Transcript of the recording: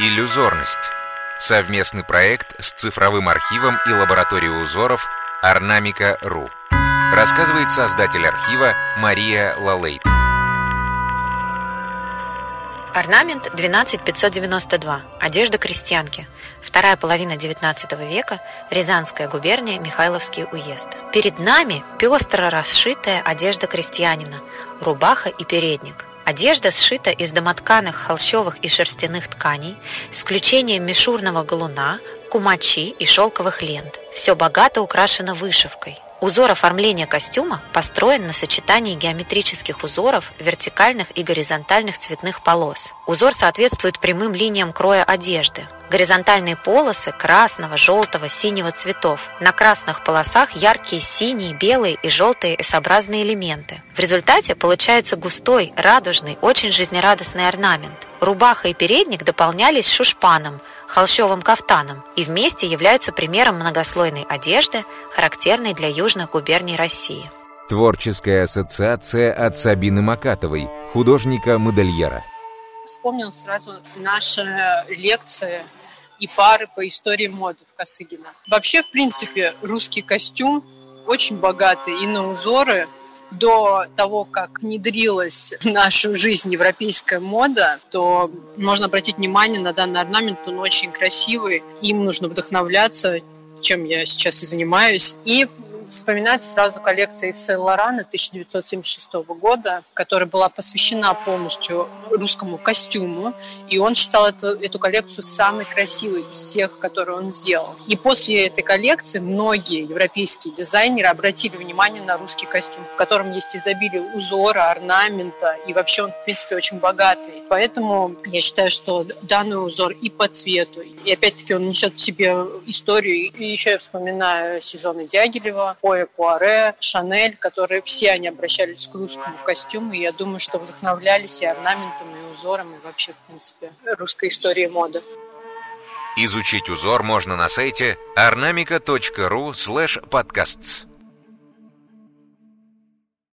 Иллюзорность. Совместный проект с цифровым архивом и лабораторией узоров Орнамика.ру. Рассказывает создатель архива Мария Лалейт. Орнамент 12592. Одежда крестьянки. Вторая половина XIX века. Рязанская губерния, Михайловский уезд. Перед нами пестро расшитая одежда крестьянина. Рубаха и передник. Одежда сшита из домотканых холщовых и шерстяных тканей, с включением мишурного галуна, кумачи и шелковых лент. Все богато украшено вышивкой. Узор оформления костюма построен на сочетании геометрических узоров, вертикальных и горизонтальных цветных полос. Узор соответствует прямым линиям кроя одежды. Горизонтальные полосы красного, желтого, синего цветов. На красных полосах яркие синие, белые и желтые S-образные элементы. В результате получается густой, радужный, очень жизнерадостный орнамент. Рубаха и передник дополнялись шушпаном, холщовым кафтаном и вместе являются примером многослойной одежды, характерной для южных губерний России. Творческая ассоциация от Сабины Макатовой, художника-модельера. Вспомнил сразу наши лекции и пары по истории моды в Косыгино. Вообще, в принципе, русский костюм очень богатый и на узоры, до того, как внедрилась в нашу жизнь европейская мода, то можно обратить внимание на данный орнамент, он очень красивый, им нужно вдохновляться, чем я сейчас и занимаюсь. И вспоминается сразу коллекция Ив Лорана 1976 года, которая была посвящена полностью русскому костюму, и он считал эту, эту коллекцию самой красивой из всех, которые он сделал. И после этой коллекции многие европейские дизайнеры обратили внимание на русский костюм, в котором есть изобилие узора, орнамента, и вообще он, в принципе, очень богатый. Поэтому я считаю, что данный узор и по цвету, и опять-таки он несет в себе историю, и еще я вспоминаю сезоны Дягилева, Поя Пуаре, Шанель, которые все они обращались к русскому костюму, и я думаю, что вдохновлялись и орнаментом, и узором, и вообще, в принципе, русской историей моды. Изучить узор можно на сайте ornamica.ru slash podcasts.